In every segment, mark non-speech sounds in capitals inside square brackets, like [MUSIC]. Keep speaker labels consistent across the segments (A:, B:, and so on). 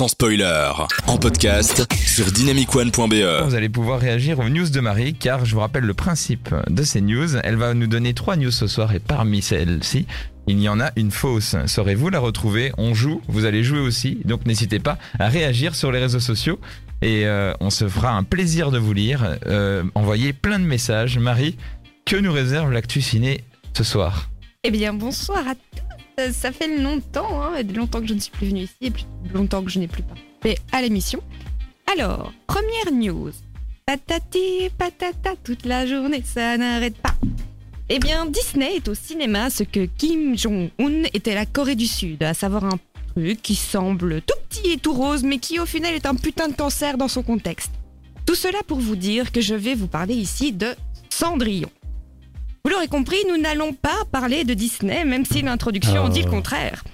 A: sans spoiler, en podcast sur dynamicone.be.
B: Vous allez pouvoir réagir aux news de Marie, car je vous rappelle le principe de ces news. Elle va nous donner trois news ce soir, et parmi celles-ci, il y en a une fausse. Saurez-vous la retrouver? On joue, vous allez jouer aussi, donc n'hésitez pas à réagir sur les réseaux sociaux. Et euh, on se fera un plaisir de vous lire. Euh, envoyez plein de messages. Marie, que nous réserve l'actu ciné ce soir?
C: Eh bien, bonsoir à Ça fait longtemps, hein, longtemps que je ne suis plus venue ici, et plus longtemps que je n'ai plus participé à l'émission. Alors, première news. Patati patata, toute la journée, ça n'arrête pas. Eh bien, Disney est au cinéma ce que Kim Jong-un était la Corée du Sud, à savoir un truc qui semble tout petit et tout rose, mais qui au final est un putain de cancer dans son contexte. Tout cela pour vous dire que je vais vous parler ici de Cendrillon. Vous l'aurez compris, nous n'allons pas parler de Disney, même si l'introduction en dit le contraire.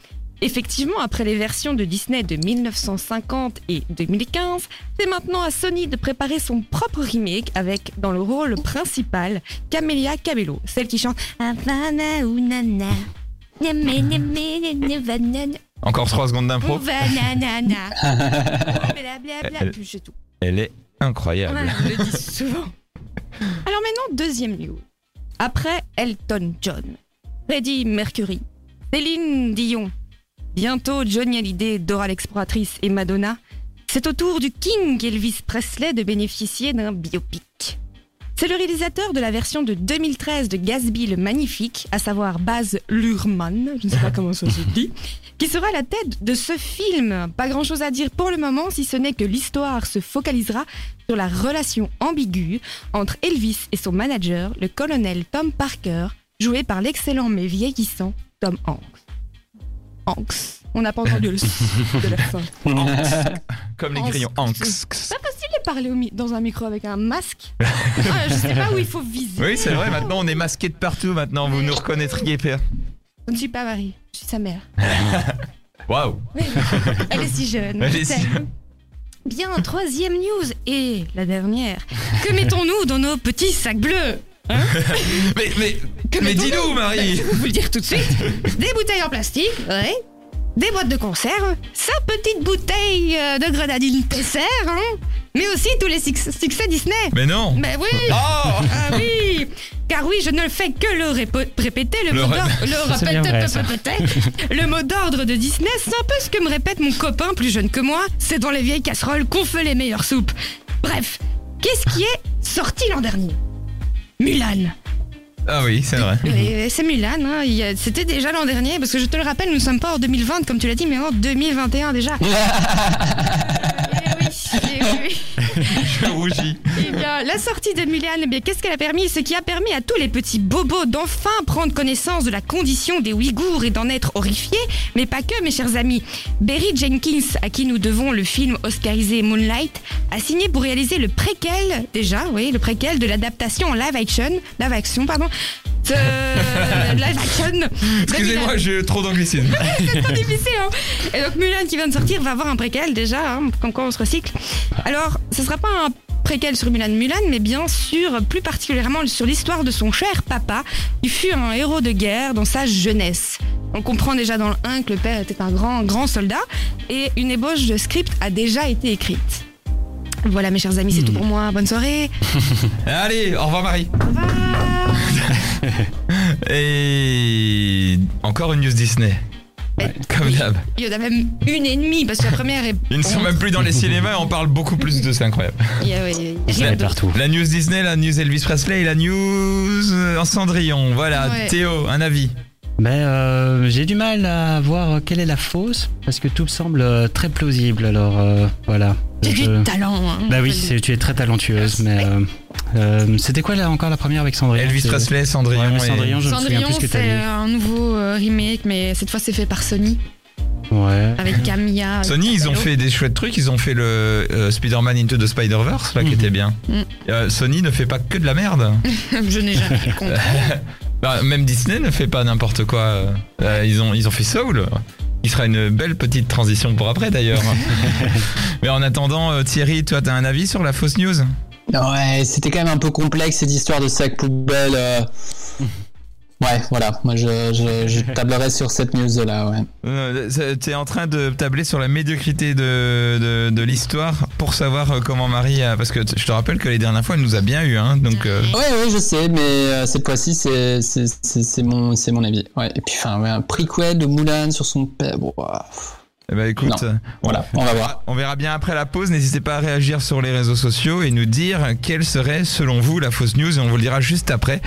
C: Effectivement, après les versions de Disney de 1950 et 2015, c'est maintenant à Sony de préparer son propre remake avec, dans le rôle principal, Camélia Cabello, celle qui chante
B: Encore trois secondes d'impro. [LAUGHS] Elle- est incroyable.
C: Le souvent. Alors maintenant, deuxième news. Après Elton John, Freddie Mercury, Céline Dion, bientôt Johnny Hallyday, Dora l'exploratrice et Madonna, c'est au tour du King Elvis Presley de bénéficier d'un biopic. C'est le réalisateur de la version de 2013 de Gatsby le Magnifique, à savoir Baz Luhrmann, je ne sais pas comment ça se dit, [LAUGHS] qui sera à la tête de ce film. Pas grand chose à dire pour le moment, si ce n'est que l'histoire se focalisera sur la relation ambiguë entre Elvis et son manager, le colonel Tom Parker, joué par l'excellent mais vieillissant Tom Hanks. Hanks. On n'a pas entendu le [LAUGHS] son de la fin.
B: Comme les grillons. Hanks.
C: Parler au dans un micro avec un masque. [LAUGHS] Ah, je sais pas où il faut viser.
B: Oui, c'est vrai, maintenant on est masqué de partout. Maintenant, vous nous reconnaîtriez pas.
C: Je ne suis pas Marie, je suis sa mère. [LAUGHS]
B: Waouh
C: Elle est si jeune.
B: Elle est si-
C: Bien, troisième news et la dernière. Que mettons-nous dans nos petits sacs bleus [LAUGHS]
B: Mais, mais, mais dis-nous, Marie
C: Je vais vous le dire tout de suite. Des bouteilles en plastique, ouais. Des boîtes de conserve, sa petite bouteille euh, de grenadine Tesser, hein. Mais aussi tous les suc- succès Disney.
B: Mais non
C: Mais oui
B: Oh
C: Ah oui Car oui, je ne fais que le répéter, le,
B: Le
C: mot d'ordre- [LAUGHS] le mot d'ordre de Disney, c'est un peu ce que me répète mon copain plus jeune que moi, c'est dans les vieilles casseroles qu'on fait les meilleures soupes. Bref, qu'est-ce qui est sorti l'an dernier? Mulan.
B: Ah oui, c'est vrai.
C: C'est Mulan, hein, c'était déjà l'an dernier, parce que je te le rappelle, nous ne sommes pas en 2020 comme tu l'as dit, mais en 2021 déjà. [LAUGHS] [LAUGHS]
B: Je rougis.
C: Eh bien, la sortie de Mulan, eh qu'est-ce qu'elle a permis? Ce qui a permis à tous les petits bobos d'enfin prendre connaissance de la condition des Ouïghours et d'en être horrifiés, mais pas que, mes chers amis. Berry Jenkins, à qui nous devons le film oscarisé Moonlight, a signé pour réaliser le préquel, déjà, oui, le préquel de l'adaptation en live action, live action, pardon, de [LAUGHS] live action. de
B: Excusez-moi, j'ai trop d'anglicisme. [LAUGHS]
C: C'est trop [LAUGHS] difficile, hein. Et donc Mulan qui vient de sortir va avoir un préquel déjà, hein, comme quoi on se recycle. Alors, ce sera pas un préquel sur Mulan Mulan, mais bien sûr, plus particulièrement sur l'histoire de son cher papa, qui fut un héros de guerre dans sa jeunesse. On comprend déjà dans le 1 que le père était un grand, grand soldat, et une ébauche de script a déjà été écrite. Voilà mes chers amis, c'est tout pour moi. Bonne soirée.
B: Allez, au revoir Marie.
C: Au revoir.
B: Et encore une news Disney. [LAUGHS] Comme d'hab.
C: Il y en a même une et demie, parce que la première est...
B: Ils ne sont même plus dans les cinémas et on parle beaucoup plus de c'est incroyable. [LAUGHS]
C: Il y a- il y a- il y a
D: Disney
C: rien d'autre.
D: partout.
B: La news Disney, la news Elvis Presley et la news en Cendrillon. Voilà,
C: Ouais.
B: Théo, un avis.
D: Mais euh, j'ai du mal à voir quelle est la fausse parce que tout me semble euh, très plausible. Alors euh, voilà.
C: J'ai
D: Je-
C: du talent. Hein,
D: Bah oui, c'est- tu es très talentueuse, mais euh, euh, c'était quoi là encore la première avec Cendrillon?
B: Elvis
D: C'est-
B: Presley, Cendrillon.
D: Ouais,
B: et-
D: Cendrillon, je me souviens
C: Cendrillon,
D: plus ce que t'as
C: c'est
D: dit.
C: un nouveau remake, mais cette fois c'est fait par Sony,
D: Ouais.
C: avec Camilla. [LAUGHS]
B: Sony, ils ont fait des chouettes trucs. Ils ont fait le euh, Spider-Man Into the Spider-Verse, là, qui
D: Mhm.
B: était bien. Euh, Sony ne fait pas que de la merde. [LAUGHS]
C: Je n'ai jamais compris. [LAUGHS]
B: Bah, même Disney ne fait pas n'importe quoi. Euh, ils, ont, ils ont fait Soul. Il sera une belle petite transition pour après d'ailleurs. [LAUGHS] Mais en attendant, euh, Thierry, toi, t'as un avis sur la fausse news?
E: Ouais, c'était quand même un peu complexe cette histoire de sac poubelle. euh. Ouais, voilà. Moi, je, je, je [LAUGHS] tablerai sur cette news-là, ouais.
B: Euh, c'est- T'es en train de tabler sur la médiocrité de, de, de l'histoire pour savoir euh, comment Marie a... Parce que je te rappelle que les dernières fois, elle nous a bien eu, hein, donc... euh,
E: Ouais, ouais, je sais, mais euh, cette fois-ci, c'est c'est- c'est- c'est mon, c'est mon avis. Ouais. Et puis, enfin, ouais, un prequel de Mulan sur son père. Bon,
B: eh ben, écoute,
E: Non. voilà, on va voir.
B: On verra bien après la pause. N'hésitez pas à réagir sur les réseaux sociaux et nous dire quelle serait, selon vous, la fausse news. Et on vous le dira juste après.